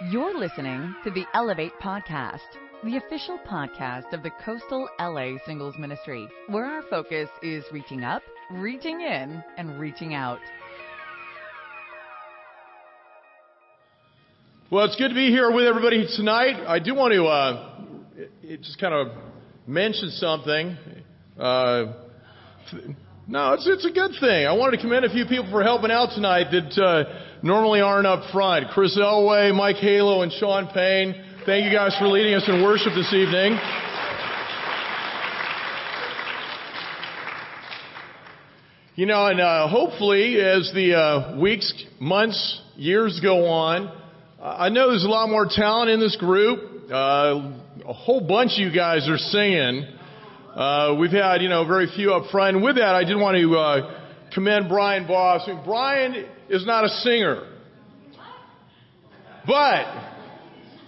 You're listening to the Elevate Podcast, the official podcast of the Coastal LA Singles Ministry, where our focus is reaching up, reaching in, and reaching out. Well, it's good to be here with everybody tonight. I do want to uh, just kind of mention something. Uh, no, it's it's a good thing. I wanted to commend a few people for helping out tonight that uh, normally aren't up front. Chris Elway, Mike Halo, and Sean Payne. Thank you guys for leading us in worship this evening. You know, and uh, hopefully, as the uh, weeks, months, years go on, I know there's a lot more talent in this group. Uh, a whole bunch of you guys are singing. Uh, we've had, you know, very few up front. And with that, I did want to uh, commend Brian Boss. I mean, Brian is not a singer. But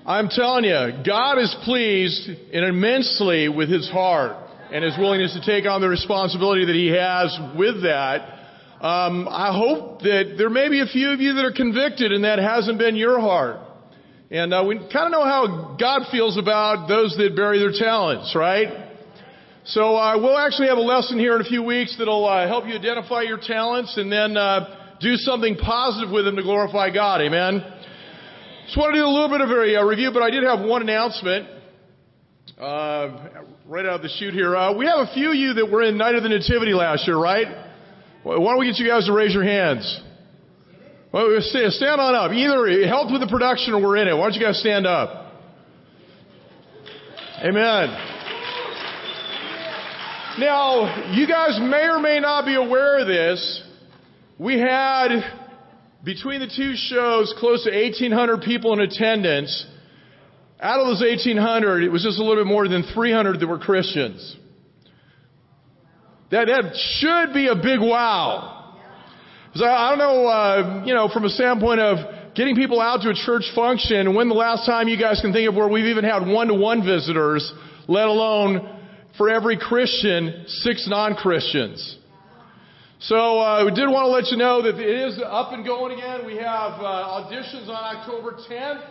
I'm telling you, God is pleased and immensely with his heart and his willingness to take on the responsibility that he has with that. Um, I hope that there may be a few of you that are convicted and that hasn't been your heart. And uh, we kind of know how God feels about those that bury their talents, right? So uh, we'll actually have a lesson here in a few weeks that'll uh, help you identify your talents and then uh, do something positive with them to glorify God. Amen. Just want to do a little bit of a uh, review, but I did have one announcement uh, right out of the chute here. Uh, we have a few of you that were in Night of the Nativity last year, right? Why don't we get you guys to raise your hands? Well, stand on up. Either it helped with the production or we're in it. Why don't you guys stand up? Amen. Now, you guys may or may not be aware of this. We had, between the two shows, close to 1,800 people in attendance. Out of those 1,800, it was just a little bit more than 300 that were Christians. That, that should be a big wow. So I don't know, uh, you know, from a standpoint of getting people out to a church function, when the last time you guys can think of where we've even had one-to-one visitors, let alone for every Christian, six non-Christians. So uh, we did want to let you know that it is up and going again. We have uh, auditions on October 10th.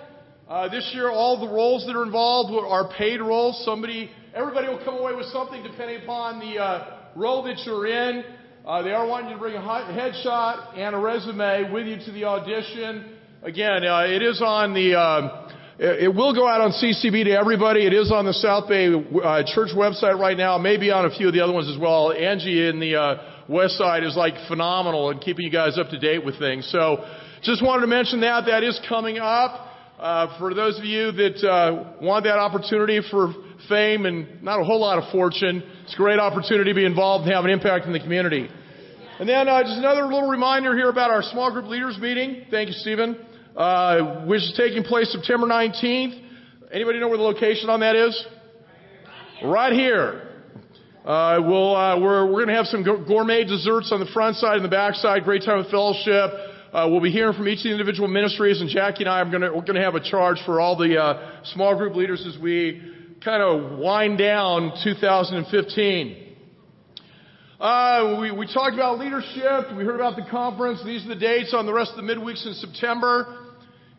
Uh, this year, all the roles that are involved are paid roles. Somebody, everybody will come away with something depending upon the uh, role that you're in. Uh, they are wanting you to bring a headshot and a resume with you to the audition. Again, uh, it is on the it will go out on CCB to everybody. It is on the South Bay uh, Church website right now. Maybe on a few of the other ones as well. Angie in the uh, West Side is like phenomenal in keeping you guys up to date with things. So, just wanted to mention that that is coming up. Uh, for those of you that uh, want that opportunity for fame and not a whole lot of fortune, it's a great opportunity to be involved and have an impact in the community. And then uh, just another little reminder here about our small group leaders meeting. Thank you, Stephen uh, which is taking place September 19th. Anybody know where the location on that is? Right here. Uh, we'll, uh, we're, we're going to have some gourmet desserts on the front side and the back side. Great time of fellowship. Uh, we'll be hearing from each of the individual ministries, and Jackie and I are going to, we're going to have a charge for all the uh, small group leaders as we kind of wind down 2015. Uh, we, we talked about leadership. We heard about the conference. These are the dates on the rest of the midweeks in September.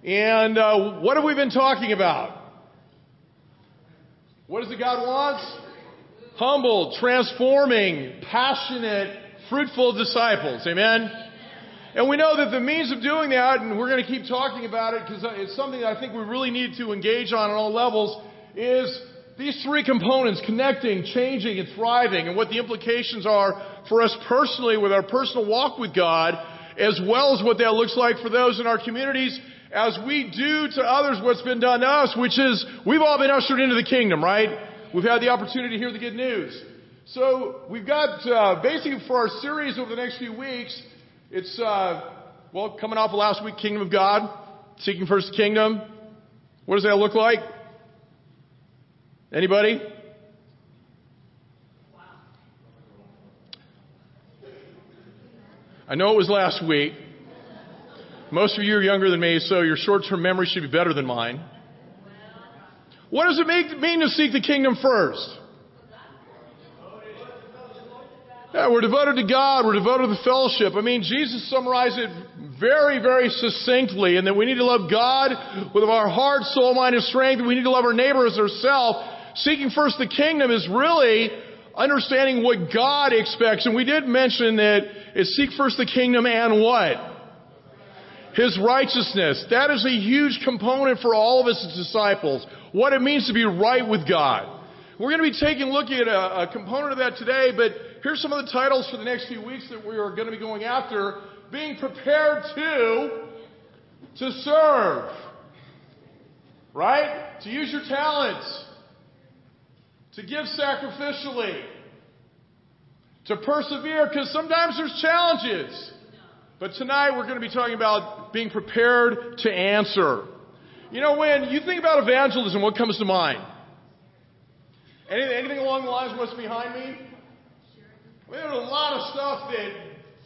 And uh, what have we been talking about? What is it God wants? Humble, transforming, passionate, fruitful disciples. Amen? And we know that the means of doing that, and we're going to keep talking about it because it's something that I think we really need to engage on at all levels, is these three components, connecting, changing, and thriving, and what the implications are for us personally with our personal walk with God, as well as what that looks like for those in our communities as we do to others what's been done to us, which is we've all been ushered into the kingdom, right? We've had the opportunity to hear the good news. So we've got uh, basically for our series over the next few weeks, it's uh, well coming off of last week, Kingdom of God, seeking first kingdom. What does that look like? Anybody? I know it was last week. Most of you are younger than me, so your short-term memory should be better than mine. What does it make, mean to seek the kingdom first? Yeah, we're devoted to God. We're devoted to the fellowship. I mean, Jesus summarized it very, very succinctly, and that we need to love God with our heart, soul, mind, and strength. We need to love our neighbor as ourselves. Seeking first the kingdom is really understanding what God expects. And we did mention that it's seek first the kingdom and what? His righteousness. That is a huge component for all of us as disciples. What it means to be right with God. We're going to be taking a look at a, a component of that today, but here's some of the titles for the next few weeks that we are going to be going after. Being prepared to, to serve. Right? To use your talents. To give sacrificially. To persevere, because sometimes there's challenges. But tonight we're going to be talking about being prepared to answer. You know, when you think about evangelism, what comes to mind? Anything, along the lines of what's behind me? I mean, there's a lot of stuff that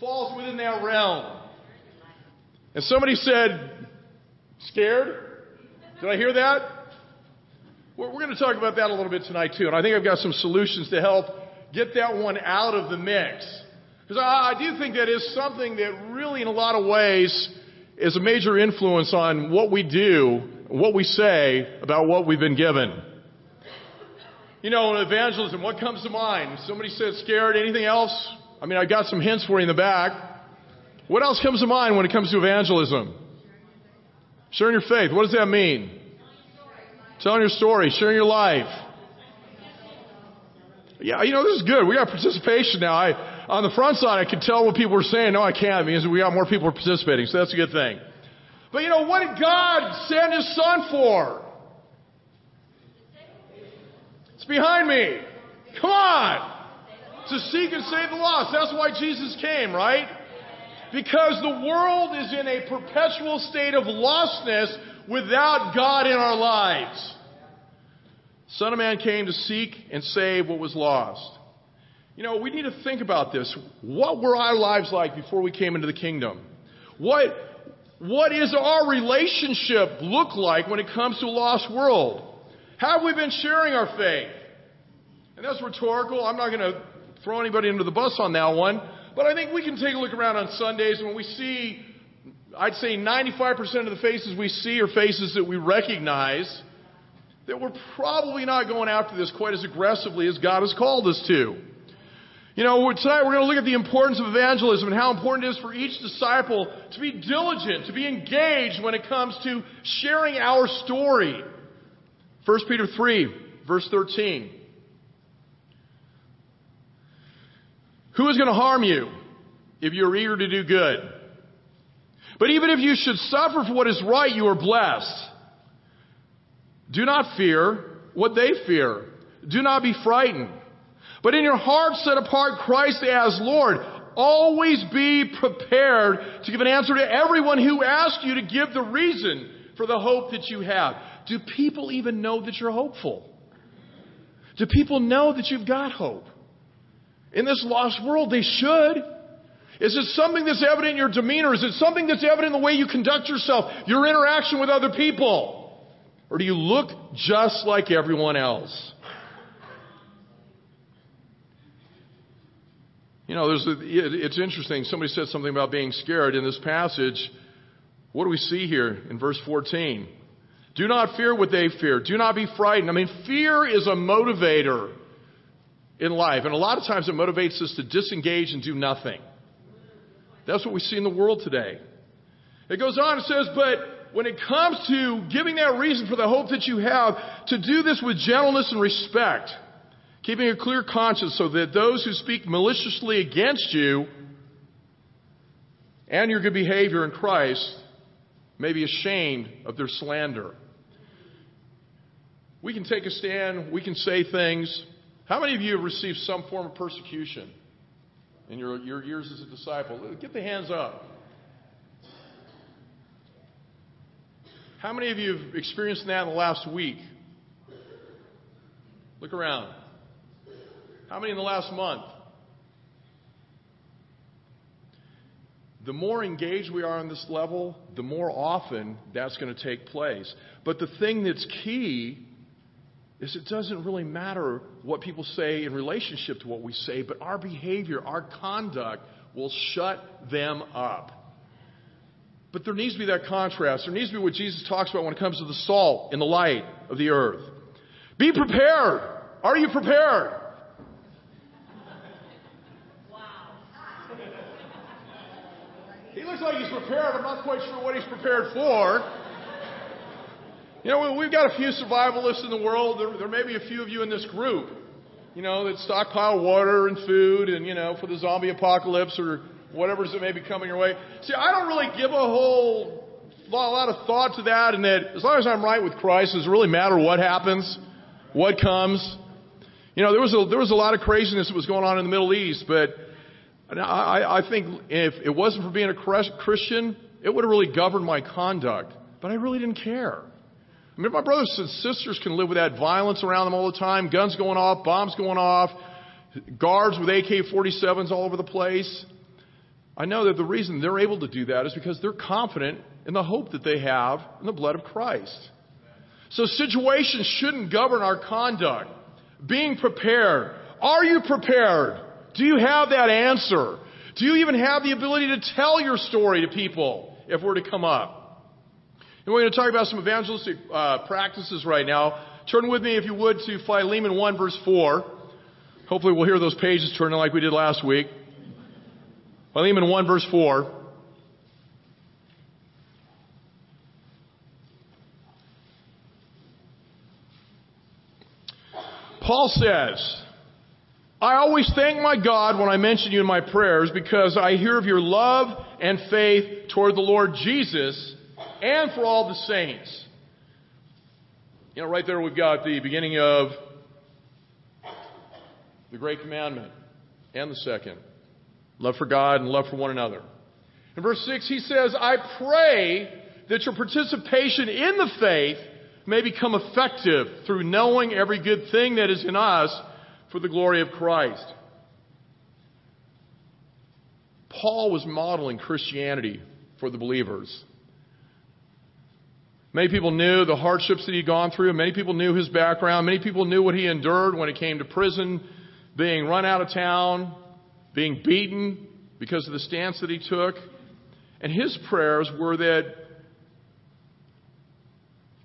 falls within that realm. And somebody said, scared? Did I hear that? We're, going to talk about that a little bit tonight too. And I think I've got some solutions to help get that one out of the mix. Because I do think that is something that really, in a lot of ways, is a major influence on what we do, what we say about what we've been given. You know, in evangelism, what comes to mind? Somebody said scared. Anything else? I mean, I got some hints for you in the back. What else comes to mind when it comes to evangelism? Sharing your faith. What does that mean? Telling your story, sharing your life. Yeah, you know, this is good. We got participation now. I, on the front side, I could tell what people were saying. No, I can't. It means we got more people participating, so that's a good thing. But you know, what did God send His Son for? It's behind me. Come on. To seek and save the lost. That's why Jesus came, right? Because the world is in a perpetual state of lostness without God in our lives. Son of Man came to seek and save what was lost. You know, we need to think about this. What were our lives like before we came into the kingdom? What, what is our relationship look like when it comes to a lost world? Have we been sharing our faith? And that's rhetorical. I'm not going to throw anybody under the bus on that one. But I think we can take a look around on Sundays when we see, I'd say 95% of the faces we see are faces that we recognize that we're probably not going after this quite as aggressively as God has called us to. You know, tonight we're going to look at the importance of evangelism and how important it is for each disciple to be diligent, to be engaged when it comes to sharing our story. 1 Peter 3, verse 13. Who is going to harm you if you're eager to do good? But even if you should suffer for what is right, you are blessed. Do not fear what they fear. Do not be frightened. But in your heart set apart Christ as Lord. Always be prepared to give an answer to everyone who asks you to give the reason for the hope that you have. Do people even know that you're hopeful? Do people know that you've got hope? In this lost world, they should. Is it something that's evident in your demeanor? Is it something that's evident in the way you conduct yourself, your interaction with other people? Or do you look just like everyone else? You know, there's a, it's interesting. Somebody said something about being scared in this passage. What do we see here in verse 14? Do not fear what they fear. Do not be frightened. I mean, fear is a motivator in life. And a lot of times it motivates us to disengage and do nothing. That's what we see in the world today. It goes on, it says, but when it comes to giving that reason for the hope that you have, to do this with gentleness and respect, keeping a clear conscience so that those who speak maliciously against you and your good behavior in Christ may be ashamed of their slander. We can take a stand, we can say things. How many of you have received some form of persecution in your, your years as a disciple? Get the hands up. How many of you have experienced that in the last week? Look around. How many in the last month? The more engaged we are on this level, the more often that's going to take place. But the thing that's key is it doesn't really matter what people say in relationship to what we say, but our behavior, our conduct will shut them up. But there needs to be that contrast. There needs to be what Jesus talks about when it comes to the salt and the light of the earth. Be prepared. Are you prepared? He looks like he's prepared. I'm not quite sure what he's prepared for. You know, we've got a few survivalists in the world. There, there may be a few of you in this group, you know, that stockpile water and food and, you know, for the zombie apocalypse or whatever's that may be coming your way. See, I don't really give a whole lot of thought to that and that as long as I'm right with Christ, it does it really matter what happens, what comes. You know, there was a, there was a lot of craziness that was going on in the Middle East, but I, I think if it wasn't for being a Christian, it would have really governed my conduct. But I really didn't care. I mean, my brothers and sisters can live with that violence around them all the time, guns going off, bombs going off, guards with AK-47s all over the place. I know that the reason they're able to do that is because they're confident in the hope that they have in the blood of Christ. So situations shouldn't govern our conduct. Being prepared. Are you prepared? Do you have that answer? Do you even have the ability to tell your story to people if we're to come up? And we're going to talk about some evangelistic uh, practices right now. Turn with me, if you would, to Philemon 1, verse 4. Hopefully, we'll hear those pages turning like we did last week. Philemon 1, verse 4. Paul says, I always thank my God when I mention you in my prayers because I hear of your love and faith toward the Lord Jesus and for all the saints. You know, right there we've got the beginning of the Great Commandment and the second love for God and love for one another. In verse 6, he says, I pray that your participation in the faith may become effective through knowing every good thing that is in us for the glory of Christ. Paul was modeling Christianity for the believers. Many people knew the hardships that he'd gone through. Many people knew his background. Many people knew what he endured when he came to prison, being run out of town, being beaten because of the stance that he took. And his prayers were that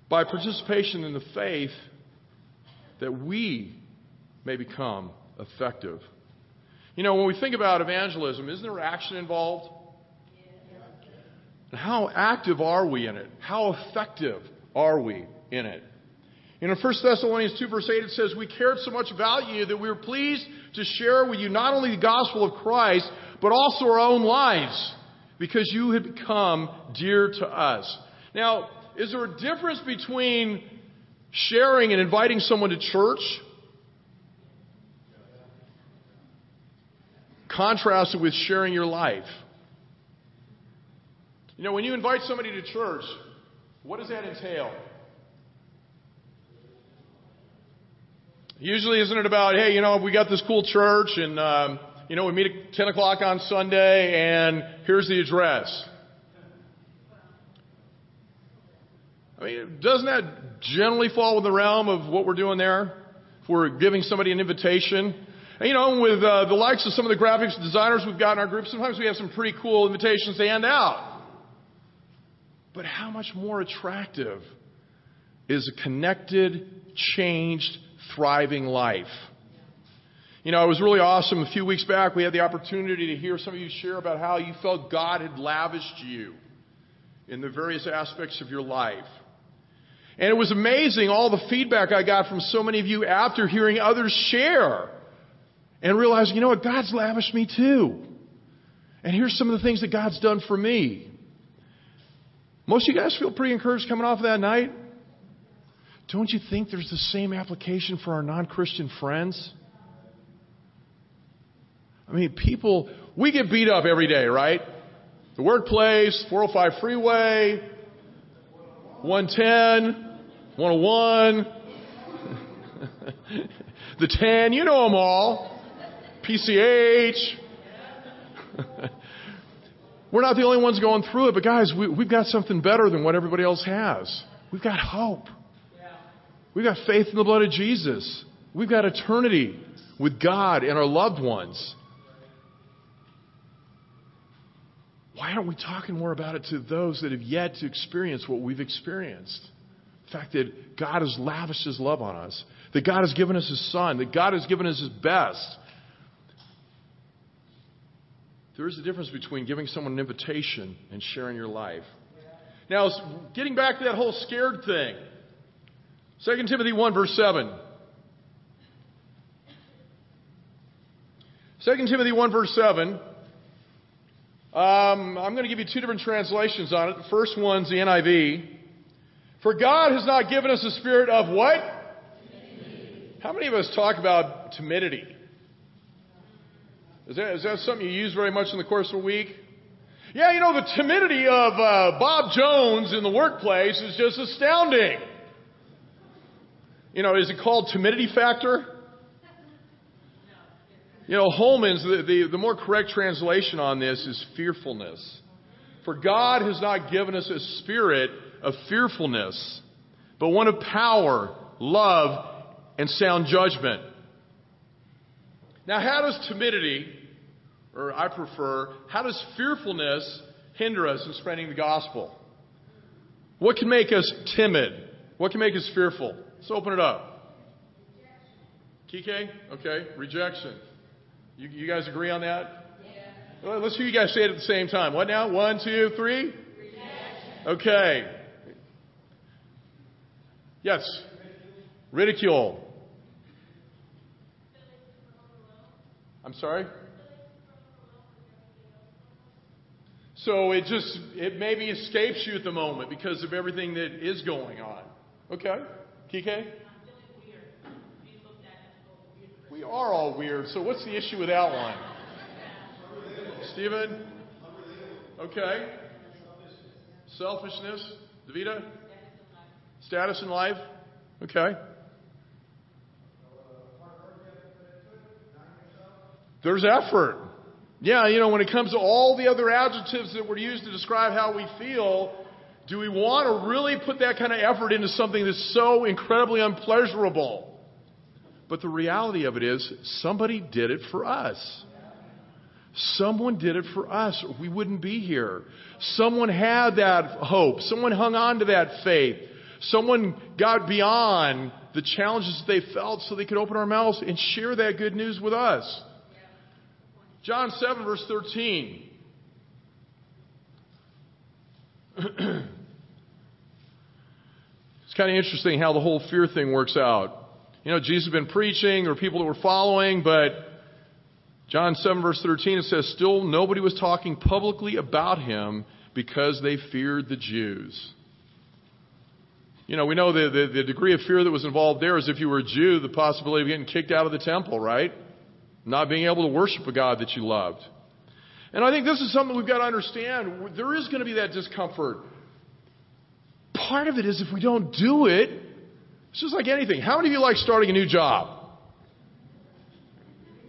by participation in the faith, that we may become effective. You know, when we think about evangelism, isn't there action involved? How active are we in it? How effective are we in it? In 1 Thessalonians 2 verse 8 it says, We cared so much about you that we were pleased to share with you not only the gospel of Christ, but also our own lives, because you had become dear to us. Now, is there a difference between sharing and inviting someone to church? Contrasted with sharing your life. You know, when you invite somebody to church, what does that entail? Usually, isn't it about, hey, you know, we got this cool church and, um, you know, we meet at 10 o'clock on Sunday and here's the address. I mean, doesn't that generally fall in the realm of what we're doing there? If we're giving somebody an invitation. And, you know, with uh, the likes of some of the graphics designers we've got in our group, sometimes we have some pretty cool invitations to hand out. But how much more attractive is a connected, changed, thriving life? You know, it was really awesome. A few weeks back, we had the opportunity to hear some of you share about how you felt God had lavished you in the various aspects of your life. And it was amazing all the feedback I got from so many of you after hearing others share and realizing, you know what, God's lavished me too. And here's some of the things that God's done for me. Most of you guys feel pretty encouraged coming off of that night? Don't you think there's the same application for our non Christian friends? I mean, people, we get beat up every day, right? The workplace, 405 freeway, 110, 101, the 10, you know them all, PCH. We're not the only ones going through it, but guys, we, have got something better than what everybody else has. We've got hope. We've got faith in the blood of Jesus. We've got eternity with God and our loved ones. Why aren't we talking more about it to those that have yet to experience what we've experienced? The fact that God has lavished His love on us, that God has given us His Son, that God has given us His best. There is a difference between giving someone an invitation and sharing your life. Now, getting back to that whole scared thing, 2 Timothy 1, verse 7. 2 Timothy 1, verse 7. Um, I'm going to give you two different translations on it. The first one's the NIV. For God has not given us a spirit of what? Timidity. How many of us talk about timidity? Is that, is that something you use very much in the course of a week? Yeah, you know, the timidity of uh, Bob Jones in the workplace is just astounding. You know, is it called timidity factor? You know, Holman's, the, the, the, more correct translation on this is fearfulness. For God has not given us a spirit of fearfulness, but one of power, love, and sound judgment. Now, how does timidity, or I prefer, how does fearfulness hinder us in spreading the gospel? What can make us timid? What can make us fearful? Let's open it up. Kike? Okay. Rejection. You, you guys agree on that? Yeah. Well, let's hear you guys say it at the same time. What now? One, two, three? Rejection. Okay. Yes. Ridicule. I'm sorry? So it just, it maybe escapes you at the moment because of everything that is going on. Okay. Kike? We are all weird, so what's the issue with that one? Stephen? Okay. Selfishness. Davida? Status in life? Okay. There's effort. Yeah, you know, when it comes to all the other adjectives that were used to describe how we feel, do we want to really put that kind of effort into something that's so incredibly unpleasurable? But the reality of it is, somebody did it for us. Someone did it for us, or we wouldn't be here. Someone had that hope. Someone hung on to that faith. Someone got beyond the challenges they felt so they could open our mouths and share that good news with us. John 7, verse 13. it's kind of interesting how the whole fear thing works out. You know, Jesus had been preaching, there were people that were following, but John 7 verse 13 it says, still nobody was talking publicly about him because they feared the Jews. You know, we know the, the, the, degree of fear that was involved there is if you were a Jew, the possibility of getting kicked out of the temple, right? Not being able to worship a God that you loved. And I think this is something we've got to understand. There is going to be that discomfort. Part of it is if we don't do it, it's just like anything. How many of you like starting a new job?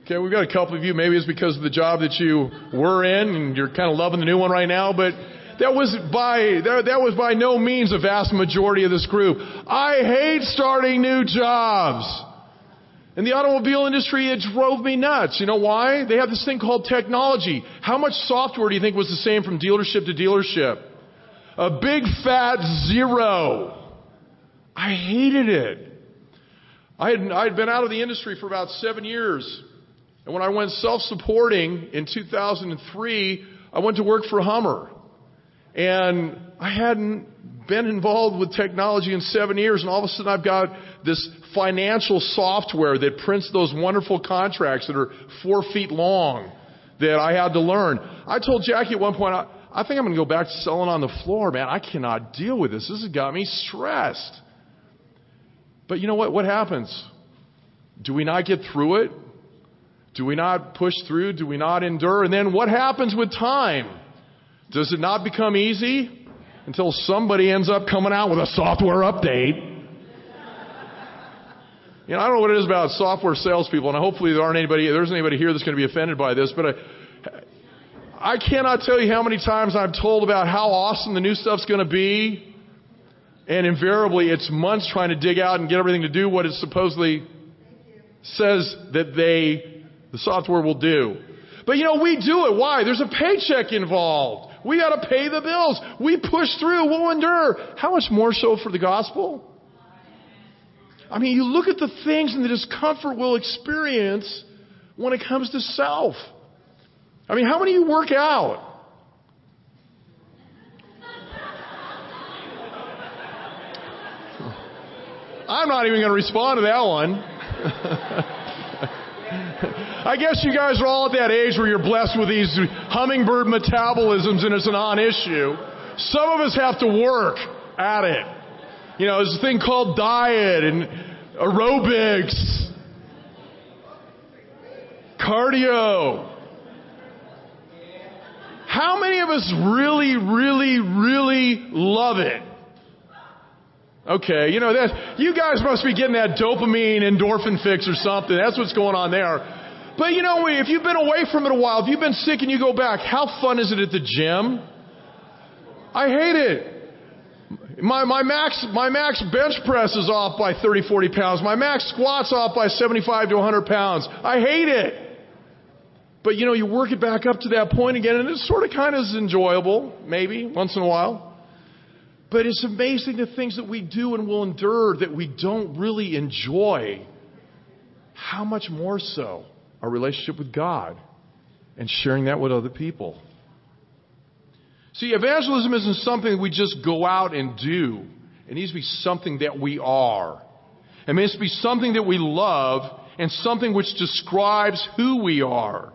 Okay, we've got a couple of you. Maybe it's because of the job that you were in and you're kind of loving the new one right now, but that was by, that, that was by no means a vast majority of this group. I hate starting new jobs. In the automobile industry, it drove me nuts. You know why? They have this thing called technology. How much software do you think was the same from dealership to dealership? A big fat zero. I hated it. I had, I had been out of the industry for about seven years. And when I went self-supporting in 2003, I went to work for Hummer. And I hadn't been involved with technology in seven years, and all of a sudden I've got this financial software that prints those wonderful contracts that are four feet long that I had to learn. I told Jackie at one point, I, I think I'm going to go back to selling on the floor, man. I cannot deal with this. This has got me stressed. But you know what? What happens? Do we not get through it? Do we not push through? Do we not endure? And then what happens with time? Does it not become easy until somebody ends up coming out with a software update? You know, I don't know what it is about software salespeople, and hopefully there aren't anybody, there's anybody here that's going to be offended by this, but I, I cannot tell you how many times I'm told about how awesome the new stuff's going to be. And invariably, it's months trying to dig out and get everything to do what it supposedly says that they, the software will do. But you know, we do it. Why? There's a paycheck involved. We gotta pay the bills. We push through. We'll endure. How much more so for the gospel? I mean, you look at the things and the discomfort we'll experience when it comes to self. I mean, how many of you work out? I'm not even going to respond to that one. I guess you guys are all at that age where you're blessed with these hummingbird metabolisms and it's a non-issue. Some of us have to work at it. You know, there's a thing called diet and aerobics, cardio. How many of us really, really, really love it? Okay, you know that you guys must be getting that dopamine endorphin fix or something. That's what's going on there. But you know, if you've been away from it a while, if you've been sick and you go back, how fun is it at the gym? I hate it. My, my max, my max bench press is off by 30, 40 pounds. My max squat's off by 75 to 100 pounds. I hate it. But you know, you work it back up to that point again and it sort of kind of enjoyable, maybe, once in a while. But it's amazing the things that we do and will endure that we don't really enjoy. How much more so our relationship with God and sharing that with other people. See, evangelism isn't something we just go out and do. It needs to be something that we are. It needs to be something that we love and something which describes who we are.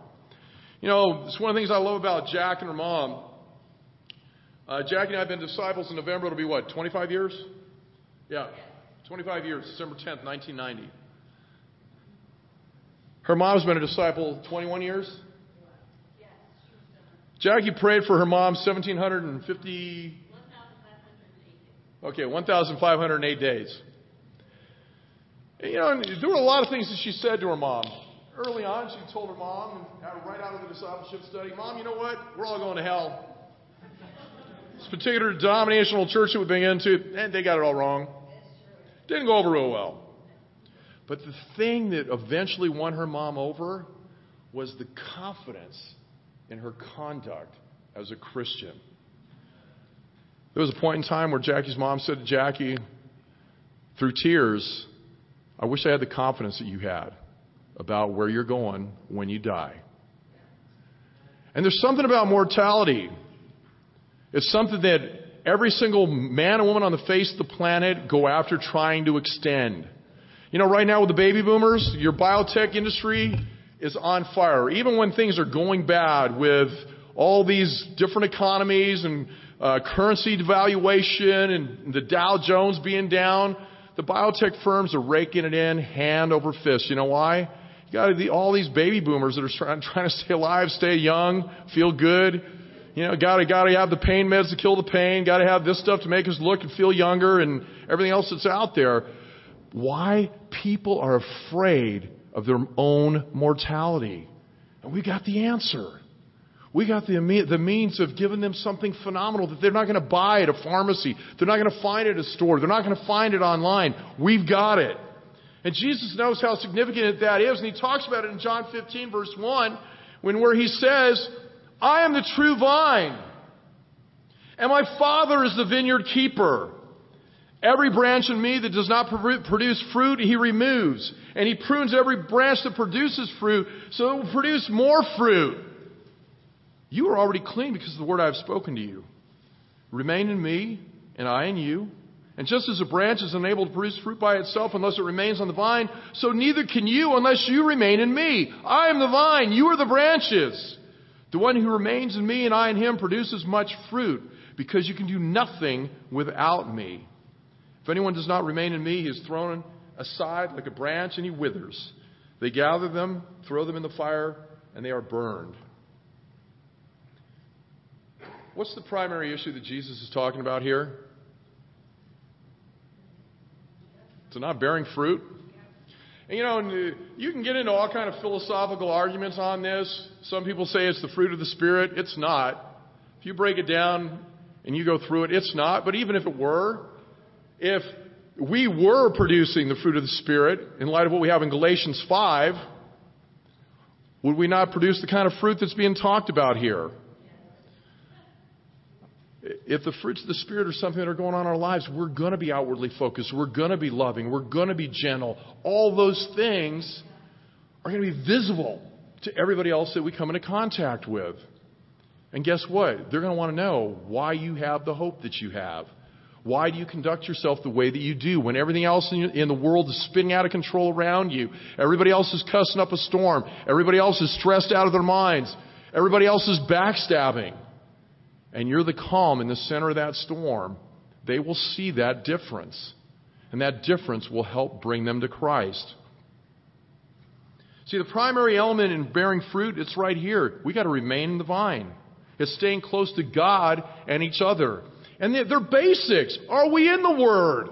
You know, it's one of the things I love about Jack and her mom. Uh, Jackie and I have been disciples in November. It'll be what, 25 years? Yeah, 25 years, December 10th, 1990. Her mom's been a disciple 21 years? Jackie prayed for her mom 1,750. Okay, 1,508 days. You know, there were a lot of things that she said to her mom. Early on, she told her mom, right out of the discipleship study, Mom, you know what? We're all going to hell. This particular denominational church that we've been into, and they got it all wrong. Didn't go over real well. But the thing that eventually won her mom over was the confidence in her conduct as a Christian. There was a point in time where Jackie's mom said to Jackie, through tears, I wish I had the confidence that you had about where you're going when you die. And there's something about mortality it's something that every single man and woman on the face of the planet go after trying to extend. You know, right now with the baby boomers, your biotech industry is on fire. Even when things are going bad with all these different economies and uh, currency devaluation and the Dow Jones being down, the biotech firms are raking it in hand over fist. You know why? You got all these baby boomers that are trying, trying to stay alive, stay young, feel good. You know, gotta, gotta have the pain meds to kill the pain, gotta have this stuff to make us look and feel younger and everything else that's out there. Why people are afraid of their own mortality. And we got the answer. We got the, the means of giving them something phenomenal that they're not going to buy at a pharmacy. They're not going to find it at a store. They're not going to find it online. We've got it. And Jesus knows how significant that is, and he talks about it in John 15 verse 1, when where he says, I am the true vine. And my Father is the vineyard keeper. Every branch in me that does not produce fruit, he removes. And he prunes every branch that produces fruit so it will produce more fruit. You are already clean because of the word I have spoken to you. Remain in me, and I in you. And just as a branch is unable to produce fruit by itself unless it remains on the vine, so neither can you unless you remain in me. I am the vine, you are the branches. The one who remains in me and I in him produces much fruit, because you can do nothing without me. If anyone does not remain in me, he is thrown aside like a branch and he withers. They gather them, throw them in the fire, and they are burned. What's the primary issue that Jesus is talking about here? To not bearing fruit. And, you know, uh, you can get into all kind of philosophical arguments on this. Some people say it's the fruit of the Spirit. It's not. If you break it down and you go through it, it's not. But even if it were, if we were producing the fruit of the Spirit in light of what we have in Galatians 5, would we not produce the kind of fruit that's being talked about here? If the fruits of the Spirit are something that are going on in our lives, we're going to be outwardly focused. We're going to be loving. We're going to be gentle. All those things are going to be visible to everybody else that we come into contact with. And guess what? They're going to want to know why you have the hope that you have. Why do you conduct yourself the way that you do when everything else in the world is spinning out of control around you? Everybody else is cussing up a storm. Everybody else is stressed out of their minds. Everybody else is backstabbing. And you're the calm in the center of that storm. They will see that difference. And that difference will help bring them to Christ. See, the primary element in bearing fruit, it's right here. We got to remain in the vine. It's staying close to God and each other. And they're basics. Are we in the Word?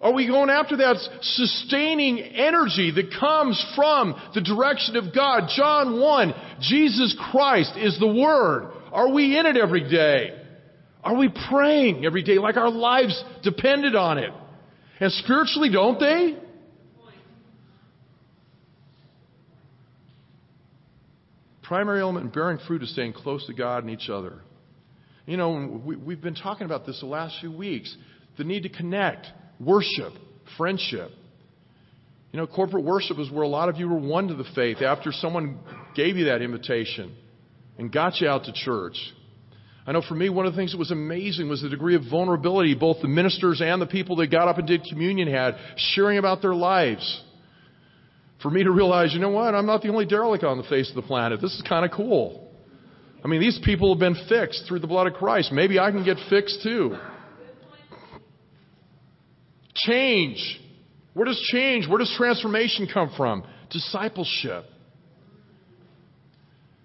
Are we going after that sustaining energy that comes from the direction of God? John 1, Jesus Christ is the Word. Are we in it every day? Are we praying every day like our lives depended on it? And spiritually, don't they? Primary element in bearing fruit is staying close to God and each other. You know, we, we've been talking about this the last few weeks the need to connect, worship, friendship. You know, corporate worship is where a lot of you were won to the faith after someone gave you that invitation and got you out to church. I know for me, one of the things that was amazing was the degree of vulnerability both the ministers and the people that got up and did communion had, sharing about their lives. For me to realize, you know what, I'm not the only derelict on the face of the planet. This is kind of cool. I mean, these people have been fixed through the blood of Christ. Maybe I can get fixed too. Change. Where does change, where does transformation come from? Discipleship.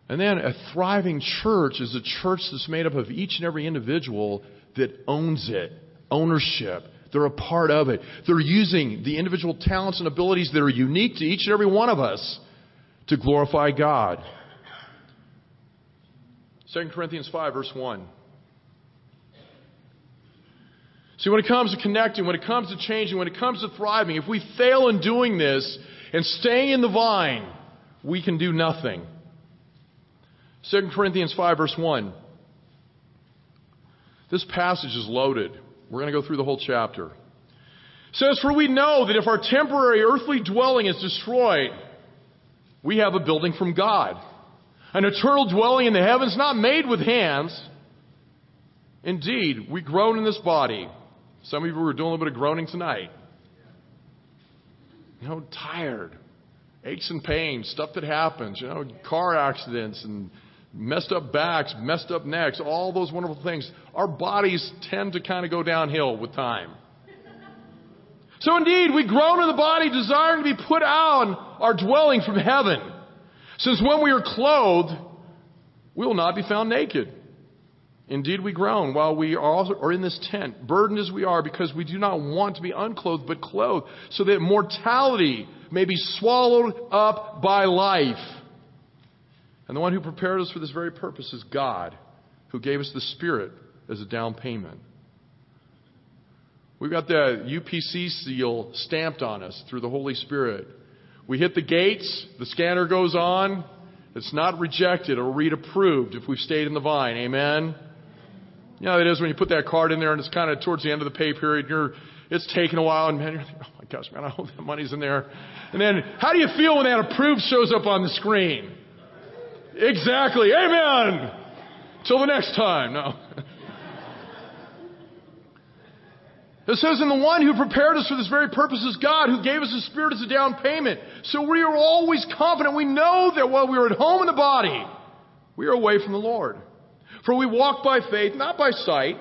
And then a thriving church is a church that's made up of each and every individual that owns it. Ownership. They're a part of it. They're using the individual talents and abilities that are unique to each and every one of us to glorify God. 2 Corinthians 5, verse 1. See, when it comes to connecting, when it comes to changing, when it comes to thriving, if we fail in doing this and staying in the vine, we can do nothing. 2 Corinthians 5, verse 1. This passage is loaded. We're going to go through the whole chapter. It says, For we know that if our temporary earthly dwelling is destroyed, we have a building from God an eternal dwelling in the heavens, not made with hands. Indeed, we groan in this body. Some of you are doing a little bit of groaning tonight. You know, tired, aches and pains, stuff that happens, you know, car accidents and messed up backs, messed up necks, all those wonderful things. Our bodies tend to kind of go downhill with time. So indeed, we groan in the body, desiring to be put on our dwelling from heaven. Since when we are clothed, we will not be found naked. Indeed, we groan while we are in this tent, burdened as we are, because we do not want to be unclothed, but clothed, so that mortality may be swallowed up by life. And the one who prepared us for this very purpose is God, who gave us the Spirit as a down payment. We've got the UPC seal stamped on us through the Holy Spirit. We hit the gates, the scanner goes on. It's not rejected or read approved if we've stayed in the vine. Amen? You know, it is when you put that card in there and it's kind of towards the end of the pay period. You're, it's taking a while, and man, you're thinking, oh my gosh, man, I hope that money's in there. And then, how do you feel when that approved shows up on the screen? Exactly. Amen. Till the next time. No. It says, and the one who prepared us for this very purpose is God, who gave us the Spirit as a down payment. So we are always confident. We know that while we are at home in the body, we are away from the Lord. For we walk by faith, not by sight.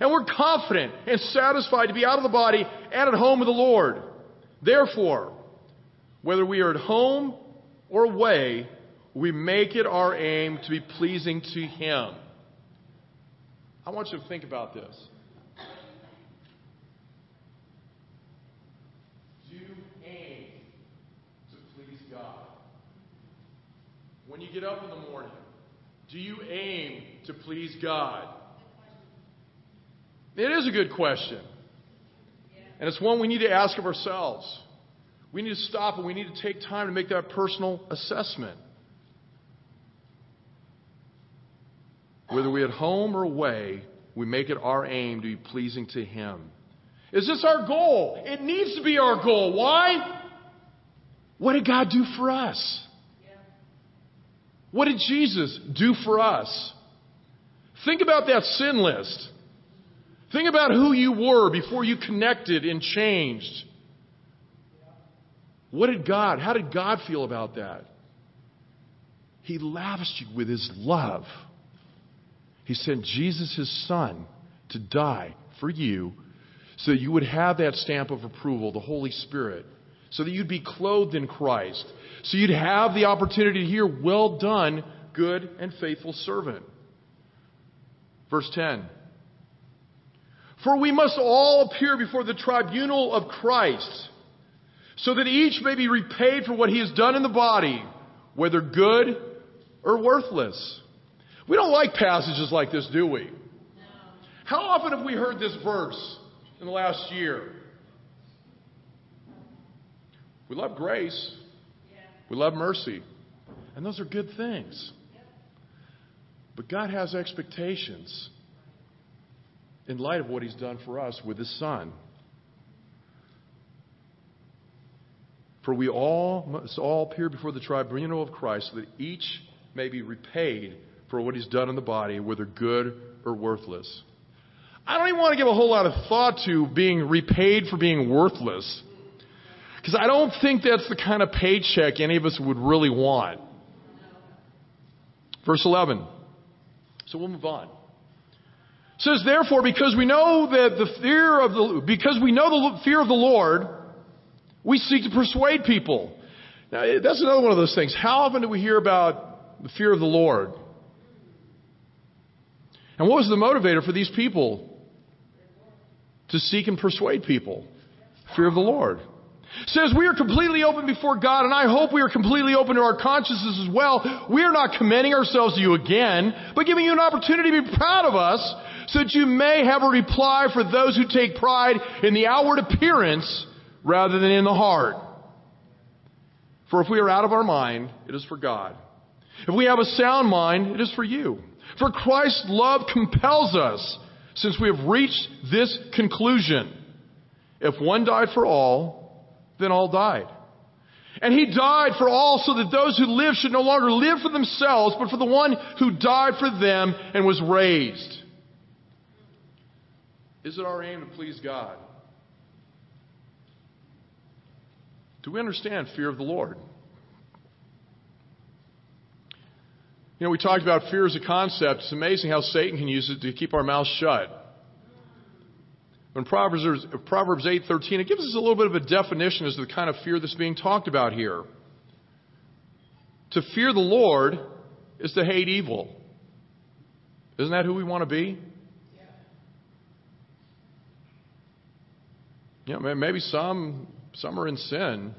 And we're confident and satisfied to be out of the body and at home with the Lord. Therefore, whether we are at home or away, we make it our aim to be pleasing to Him. I want you to think about this. When you get up in the morning, do you aim to please God? It is a good question. And it's one we need to ask of ourselves. We need to stop and we need to take time to make that personal assessment. Whether we're at home or away, we make it our aim to be pleasing to Him. Is this our goal? It needs to be our goal. Why? What did God do for us? What did Jesus do for us? Think about that sin list. Think about who you were before you connected and changed. What did God, how did God feel about that? He lavished you with His love. He sent Jesus, His Son, to die for you so that you would have that stamp of approval, the Holy Spirit, so that you'd be clothed in Christ, so you'd have the opportunity to hear, Well done, good and faithful servant. Verse 10. For we must all appear before the tribunal of Christ, so that each may be repaid for what he has done in the body, whether good or worthless. We don't like passages like this, do we? How often have we heard this verse in the last year? We love grace. We love mercy. And those are good things. But God has expectations in light of what He's done for us with His Son. For we all must all appear before the tribunal of Christ so that each may be repaid for what He's done in the body, whether good or worthless. I don't even want to give a whole lot of thought to being repaid for being worthless. Because I don't think that's the kind of paycheck any of us would really want. Verse 11. So we'll move on. It says, therefore, because we know that the fear of the, because we know the fear of the Lord, we seek to persuade people. Now, eh, that's another one of those things. How often do we hear about the fear of the Lord? And what was the motivator for these people to seek and persuade people? Fear of the Lord says we are completely open before God, and I hope we are completely open to our consciences as well. We are not commending ourselves to you again, but giving you an opportunity to be proud of us so that you may have a reply for those who take pride in the outward appearance rather than in the heart. For if we are out of our mind, it is for God. If we have a sound mind, it is for you. For Christ's love compels us, since we have reached this conclusion. If one died for all, then all died. And he died for all so that those who live should no longer live for themselves, but for the one who died for them and was raised. Is it our aim to please God? Do we understand fear of the Lord? You know, we talked about fear as a concept. It's amazing how Satan can use it to keep our mouths shut. In Proverbs, Proverbs 8:13, it gives us a little bit of a definition as to the kind of fear that's being talked about here. To fear the Lord is to hate evil. Isn't that who we want to be? Yeah, You know, maybe some some are in sin,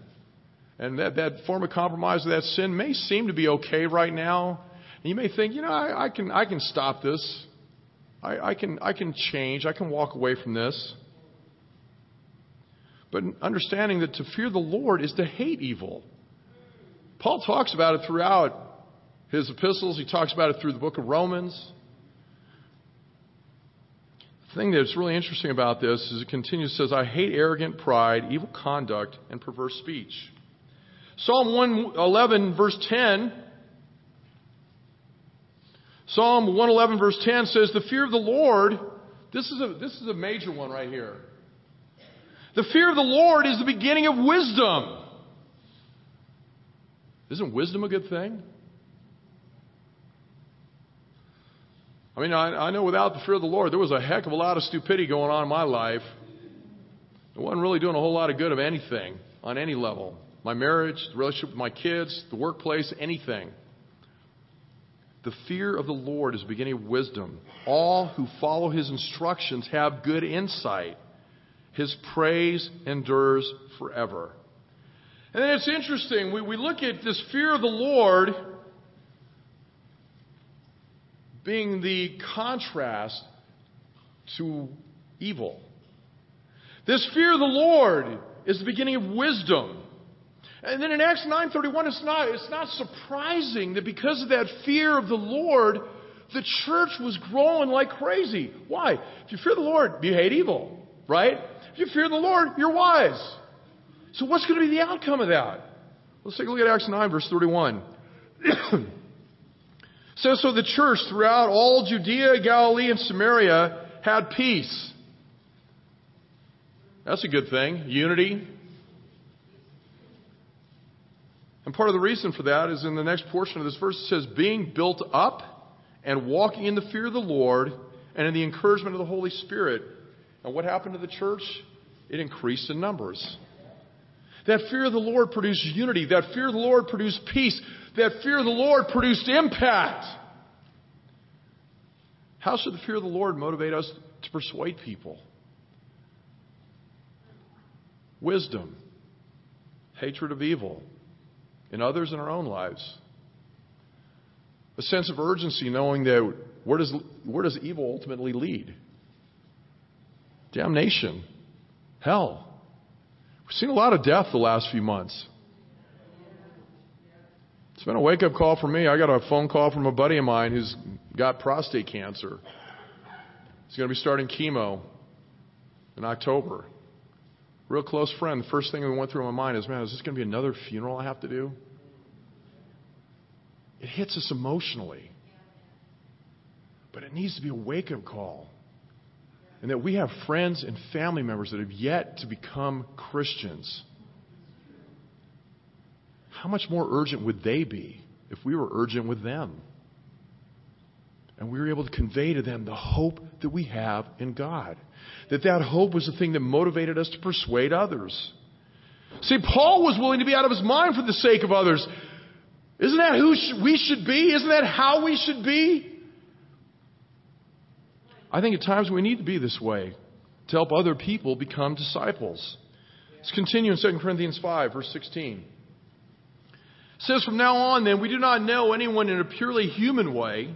and that, that form of compromise of that sin may seem to be okay right now. And you may think, you know, I, I can I can stop this. I, I, can, I can change. I can walk away from this. But understanding that to fear the Lord is to hate evil. Paul talks about it throughout his epistles. He talks about it through the book of Romans. The thing that's really interesting about this is it continues, says, I hate arrogant pride, evil conduct, and perverse speech. Psalm 111, verse 10 Psalm 111 verse 10 says, the fear of the Lord, this is a, this is a major one right here. The fear of the Lord is the beginning of wisdom. Isn't wisdom a good thing? I mean, I, I, know without the fear of the Lord, there was a heck of a lot of stupidity going on in my life. It wasn't really doing a whole lot of good of anything on any level. My marriage, the relationship with my kids, the workplace, anything. The fear of the Lord is the beginning of wisdom. All who follow his instructions have good insight. His praise endures forever. And then it's interesting. We, we look at this fear of the Lord being the contrast to evil. This fear of the Lord is the beginning of wisdom. And then in Acts 9:31 it's not it's not surprising that because of that fear of the Lord the church was growing like crazy. Why? If you fear the Lord, you hate evil, right? If you fear the Lord, you're wise. So what's going to be the outcome of that? Let's take a look at Acts 9 verse 31. says so the church throughout all Judea, Galilee and Samaria had peace. That's a good thing. Unity, And part of the reason for that is in the next portion of this verse, it says, being built up and walking in the fear of the Lord and in the encouragement of the Holy Spirit. And what happened to the church? It increased in numbers. That fear of the Lord produced unity. That fear of the Lord produced peace. That fear of the Lord produced impact. How should the fear of the Lord motivate us to persuade people? Wisdom, hatred of evil, in others in our own lives. A sense of urgency knowing that where does, where does evil ultimately lead? Damnation. Hell. We've seen a lot of death the last few months. It's been a wake up call for me. I got a phone call from a buddy of mine who's got prostate cancer. He's going to be starting chemo in October real close friend, the first thing that went through my mind is, man, is this going to be another funeral I have to do? It hits us emotionally. But it needs to be a wake up call. And that we have friends and family members that have yet to become Christians. How much more urgent would they be if we were urgent with them? And we were able to convey to them the hope that we have in God. That that hope was the thing that motivated us to persuade others. See, Paul was willing to be out of his mind for the sake of others. Isn't that who we should be? Isn't that how we should be? I think at times we need to be this way to help other people become disciples. Let's continue in 2 Corinthians 5, verse 16. It says, From now on, then, we do not know anyone in a purely human way.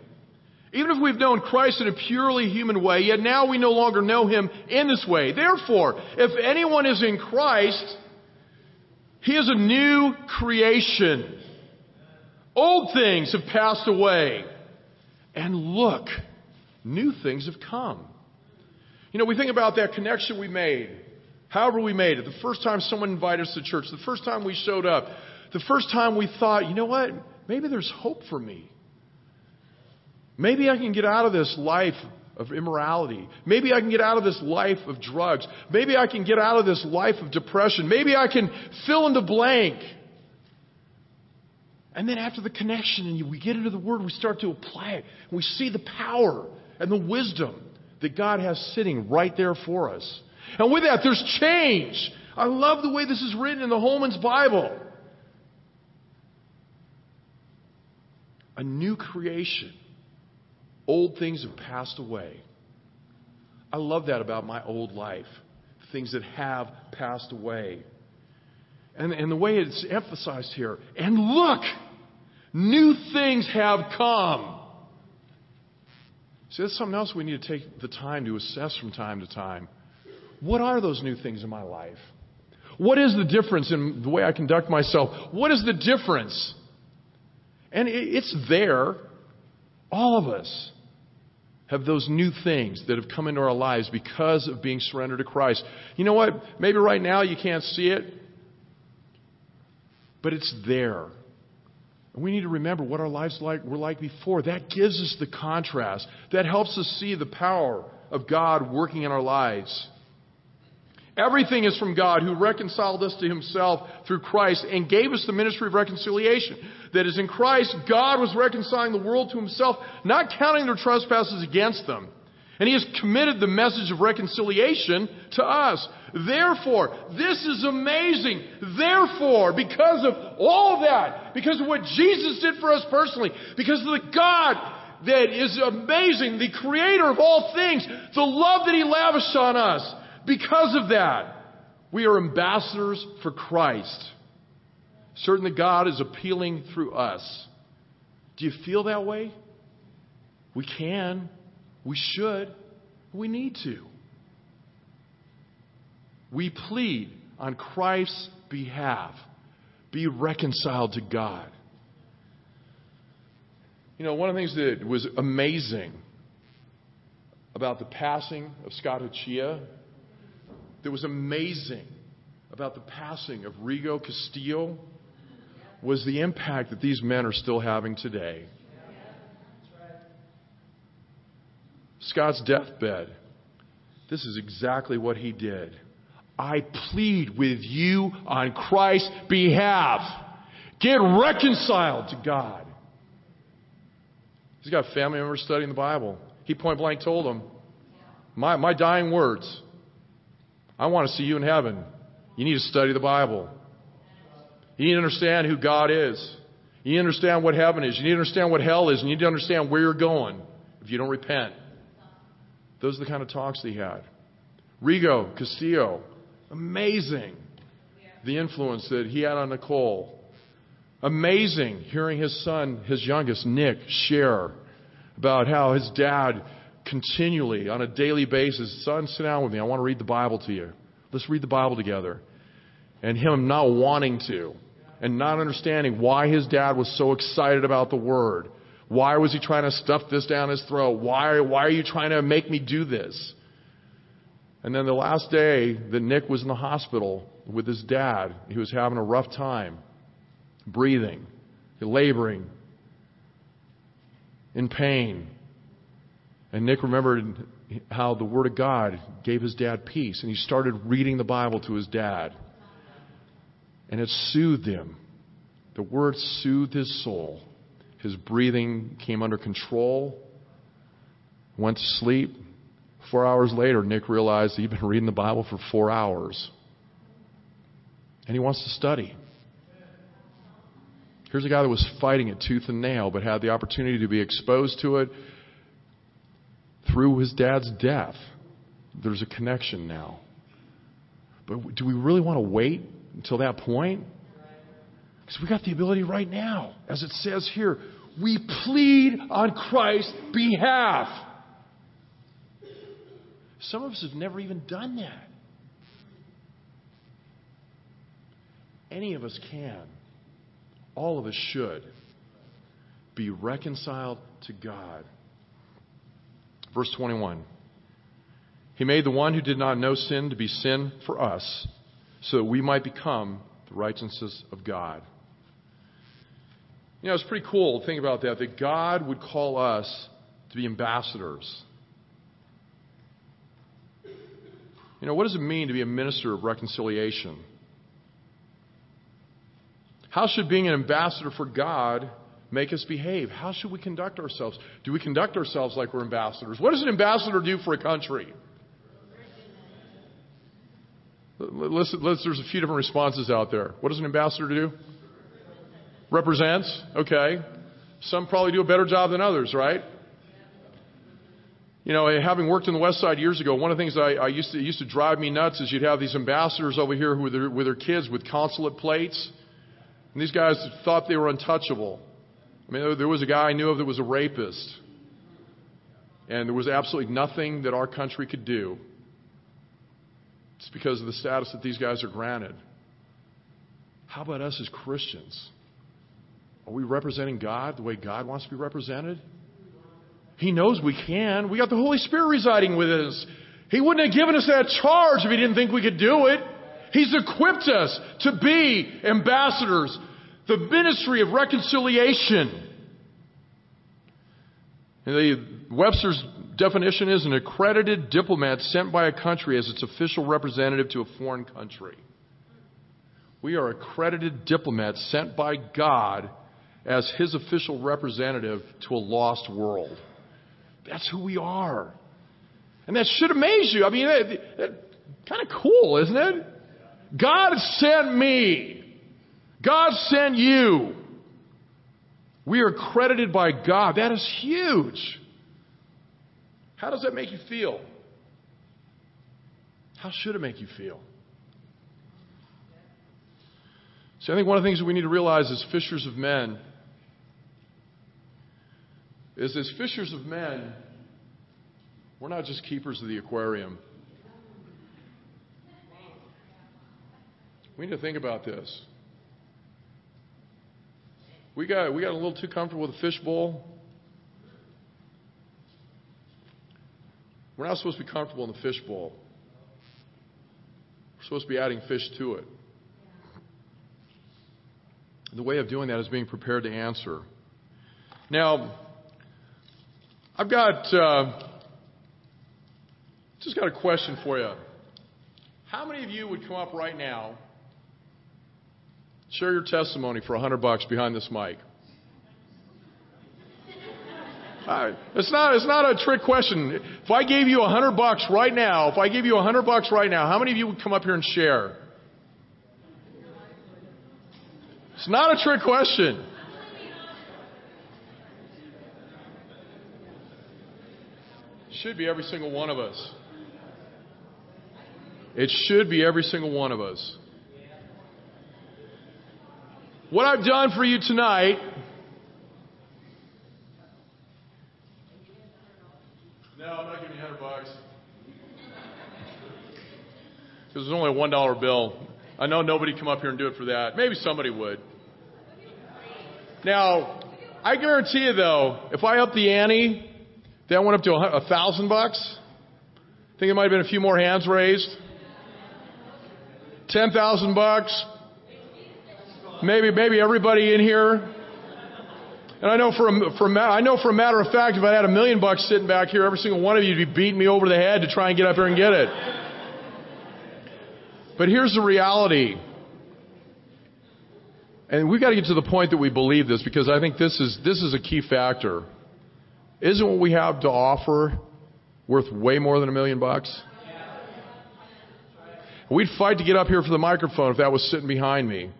Even if we've known Christ in a purely human way, yet now we no longer know him in this way. Therefore, if anyone is in Christ, he is a new creation. Old things have passed away. And look, new things have come. You know, we think about that connection we made. However, we made it. The first time someone invited us to church, the first time we showed up, the first time we thought, you know what? Maybe there's hope for me. Maybe I can get out of this life of immorality. Maybe I can get out of this life of drugs. Maybe I can get out of this life of depression. Maybe I can fill in the blank. And then after the connection and we get into the Word, we start to apply it. We see the power and the wisdom that God has sitting right there for us. And with that, there's change. I love the way this is written in the Holman's Bible. A new creation. Old things have passed away. I love that about my old life. Things that have passed away. And, and the way it's emphasized here. And look, new things have come. See, that's something else we need to take the time to assess from time to time. What are those new things in my life? What is the difference in the way I conduct myself? What is the difference? And it's there. All of us have those new things that have come into our lives because of being surrendered to Christ. You know what? Maybe right now you can't see it, but it's there. And we need to remember what our lives like, were like before. That gives us the contrast. That helps us see the power of God working in our lives. Everything is from God who reconciled us to himself through Christ and gave us the ministry of reconciliation. That is, in Christ, God was reconciling the world to himself, not counting their trespasses against them. And he has committed the message of reconciliation to us. Therefore, this is amazing. Therefore, because of all of that, because of what Jesus did for us personally, because of the God that is amazing, the creator of all things, the love that he lavished on us, because of that, we are ambassadors for Christ. Certain that God is appealing through us. Do you feel that way? We can. We should. We need to. We plead on Christ's behalf. Be reconciled to God. You know, one of the things that was amazing about the passing of Scott Hachia, that was amazing about the passing of Rigo Castillo, was the impact that these men are still having today. Scott's deathbed, this is exactly what he did. I plead with you on Christ's behalf. Get reconciled to God. He's got family members studying the Bible. He point blank told them, my, my dying words, I want to see you in heaven. You need to study the Bible. You need to understand who God is. You need to understand what heaven is. You need to understand what hell is. You need to understand where you're going if you don't repent. Those are the kind of talks he had. Rigo Castillo, amazing the influence that he had on Nicole. Amazing hearing his son, his youngest, Nick, share about how his dad continually, on a daily basis, son, sit down with me. I want to read the Bible to you. Let's read the Bible together. And him not wanting to and not understanding why his dad was so excited about the Word. Why was he trying to stuff this down his throat? Why, why are you trying to make me do this? And then the last day that Nick was in the hospital with his dad, he was having a rough time breathing, laboring, in pain. And Nick remembered how the Word of God gave his dad peace, and he started reading the Bible to his dad. And it soothed him. The Word soothed his soul. His breathing came under control, went to sleep. Four hours later, Nick realized he'd been reading the Bible for four hours. And he wants to study. Here's a guy that was fighting it tooth and nail, but had the opportunity to be exposed to it through his dad's death. There's a connection now. But do we really want to wait until that point? Because we got the ability right now. As it says here, we plead on Christ's behalf. Some of us have never even done that. Any of us can. All of us should be reconciled to God. Verse 21. He made the one who did not know sin to be sin for us, so that we might become the righteousness of God. You know, it's pretty cool to think about that, that God would call us to be ambassadors. You know, what does it mean to be a minister of reconciliation? How should being an ambassador for God make us behave? How should we conduct ourselves? Do we conduct ourselves like we're ambassadors? What does an ambassador do for a country? Let's, there's a few different responses out there. What does an ambassador do? Represents. Okay. Some probably do a better job than others, right? You know, eh, having worked in the West Side years ago, one of the things I, I used to used to drive me nuts is you'd have these ambassadors over here with their, with their kids with consulate plates, and these guys thought they were untouchable. I mean, there was a guy I knew of that was a rapist, and there was absolutely nothing that our country could do. It's because of the status that these guys are granted. How about us as Christians? Are we representing God the way God wants to be represented? He knows we can. We got the Holy Spirit residing with us. He wouldn't have given us that charge if He didn't think we could do it. He's equipped us to be ambassadors, the ministry of reconciliation. The Webster's definition is an accredited diplomat sent by a country as its official representative to a foreign country. We are accredited diplomats sent by God as his official representative to a lost world. That's who we are. And that should amaze you. I mean, that, kind of cool, isn't it? God sent me. God sent you. We are credited by God. That is huge. How does that make you feel? How should it make you feel? See, I think one of the things that we need to realize as fishers of men is as fishers of men, we're not just keepers of the aquarium. We need to think about this. We got, we got a little too comfortable with the fishbowl. We're not supposed to be comfortable in the fishbowl. We're supposed to be adding fish to it. The way of doing that is being prepared to answer. Now, I've got uh, just got a question for you. How many of you would come up right now, share your testimony for a hundred bucks behind this mic? Right. It's not, it's not a trick question. If I gave you a hundred bucks right now, if I gave you a hundred bucks right now, how many of you would come up here and share? It's not a trick question. Should be every single one of us. It should be every single one of us. What I've done for you tonight No, I'm not giving you 100 bucks. Because there's only a $1 bill. I know nobody come up here and do it for that. Maybe somebody would. Now, I guarantee you though, if I up the ante, that went up to a thousand bucks. I think it might have been a few more hands raised. Ten thousand bucks. Maybe, maybe everybody in here. And I know for a, for a, I know for a matter of fact, if I had a million bucks sitting back here, every single one of you would be beating me over the head to try and get up here and get it. But here's the reality. And we've got to get to the point that we believe this because I think this is, this is a key factor. Isn't what we have to offer worth way more than a million bucks? We'd fight to get up here for the microphone if that was sitting behind me.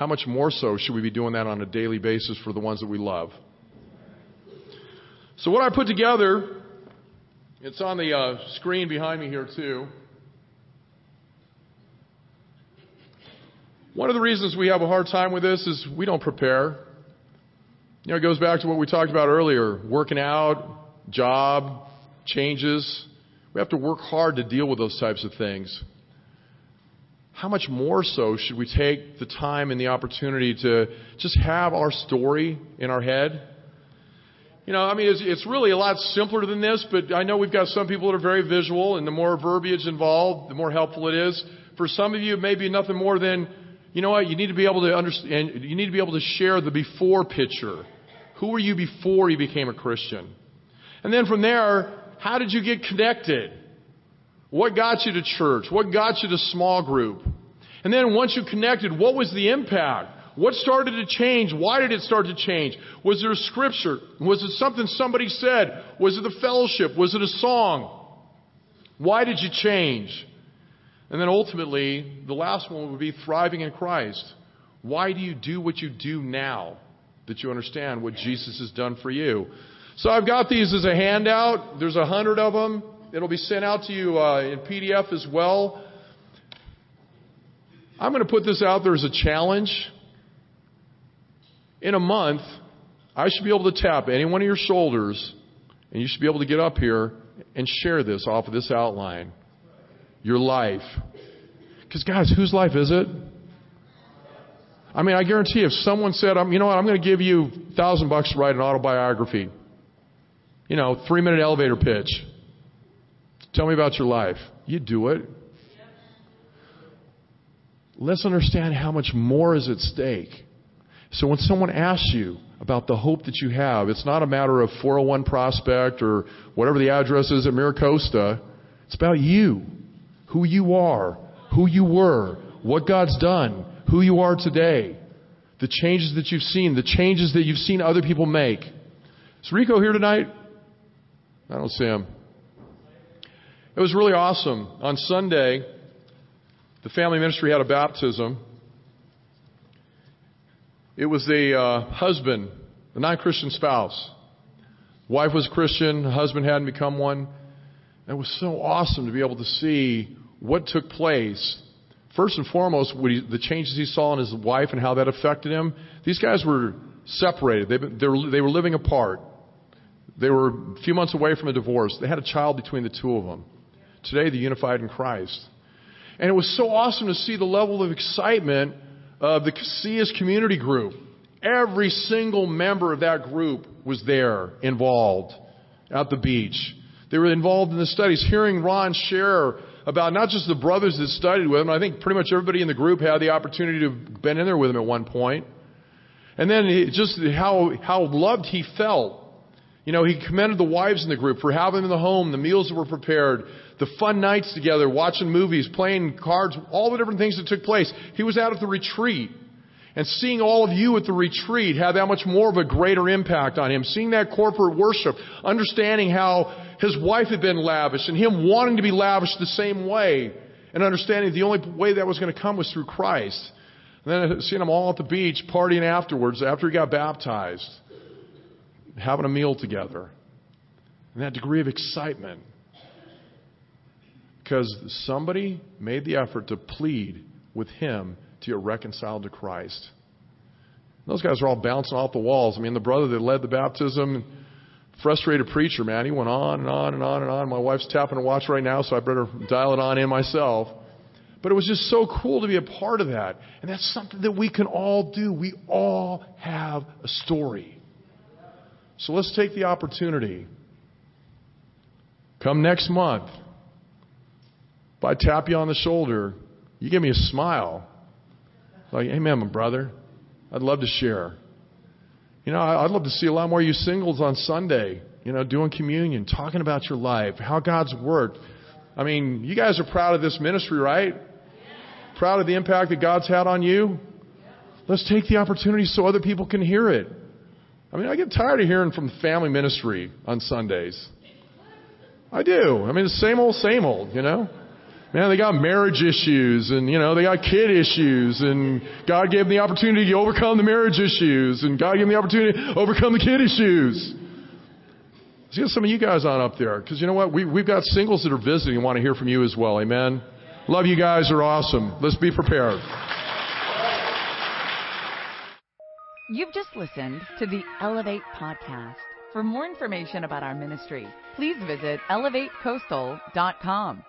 How much more so should we be doing that on a daily basis for the ones that we love? So what I put together, it's on the uh, screen behind me here too. One of the reasons we have a hard time with this is we don't prepare. You know, it goes back to what we talked about earlier working out, job, changes. We have to work hard to deal with those types of things. How much more so should we take the time and the opportunity to just have our story in our head? You know, I mean, it's, it's really a lot simpler than this, but I know we've got some people that are very visual, and the more verbiage involved, the more helpful it is. For some of you, it may be nothing more than you know what? You need to be able to understand, you need to be able to share the before picture. Who were you before you became a Christian? And then from there, how did you get connected? What got you to church? What got you to small group? And then once you connected, what was the impact? What started to change? Why did it start to change? Was there a scripture? Was it something somebody said? Was it a fellowship? Was it a song? Why did you change? And then ultimately, the last one would be thriving in Christ. Why do you do what you do now that you understand what Jesus has done for you? So I've got these as a handout. There's a hundred of them. It'll be sent out to you uh, in PDF as well. I'm going to put this out there as a challenge. In a month, I should be able to tap any one of your shoulders, and you should be able to get up here and share this off of this outline your life. Because, guys, whose life is it? I mean, I guarantee if someone said, you know what, I'm going to give you a thousand bucks to write an autobiography, you know, three minute elevator pitch. Tell me about your life. You'd do it. Let's understand how much more is at stake. So when someone asks you about the hope that you have, it's not a matter of 401 prospect or whatever the address is at Miracosta. It's about you who you are, who you were, what God's done, who you are today, the changes that you've seen, the changes that you've seen other people make. Is Rico here tonight? I don't see him. It was really awesome. On Sunday, the family ministry had a baptism. It was the uh, husband, the non Christian spouse. Wife was Christian, husband hadn't become one. It was so awesome to be able to see what took place. First and foremost, he, the changes he saw in his wife and how that affected him. These guys were separated. They, they, were, they were living apart. They were a few months away from a divorce. They had a child between the two of them. Today, they're unified in Christ. And it was so awesome to see the level of excitement of the Casillas community group. Every single member of that group was there, involved, at the beach. They were involved in the studies, hearing Ron share about not just the brothers that studied with him. I think pretty much everybody in the group had the opportunity to have been in there with him at one point. And then just how, how loved he felt. You know, he commended the wives in the group for having him in the home, the meals that were prepared, the fun nights together, watching movies, playing cards, all the different things that took place. He was out at the retreat. And seeing all of you at the retreat had that much more of a greater impact on him. Seeing that corporate worship, understanding how his wife had been lavish and him wanting to be lavish the same way and understanding the only way that was going to come was through Christ. And then seeing them all at the beach partying afterwards after he got baptized, having a meal together. And that degree of excitement. Because somebody made the effort to plead with him to get reconciled to Christ. Those guys are all bouncing off the walls. I mean, the brother that led the baptism, frustrated preacher, man, he went on and on and on and on. My wife's tapping a watch right now, so I better dial it on in myself. But it was just so cool to be a part of that. And that's something that we can all do. We all have a story. So let's take the opportunity. Come next month. If I tap you on the shoulder, you give me a smile. Like, amen, my brother. I'd love to share. You know, I'd love to see a lot more of you singles on Sunday, you know, doing communion, talking about your life, how God's worked. I mean, you guys are proud of this ministry, right? Proud of the impact that God's had on you? Let's take the opportunity so other people can hear it. I mean, I get tired of hearing from family ministry on Sundays. I do. I mean, the same old, same old, you know? Man, they got marriage issues and, you know, they got kid issues and God gave them the opportunity to overcome the marriage issues and God gave them the opportunity to overcome the kid issues. Let's get some of you guys on up there because you know what? We, we've got singles that are visiting and want to hear from you as well. Amen. Love you guys. Are awesome. Let's be prepared. You've just listened to the Elevate podcast. For more information about our ministry, please visit elevatecoastal.com.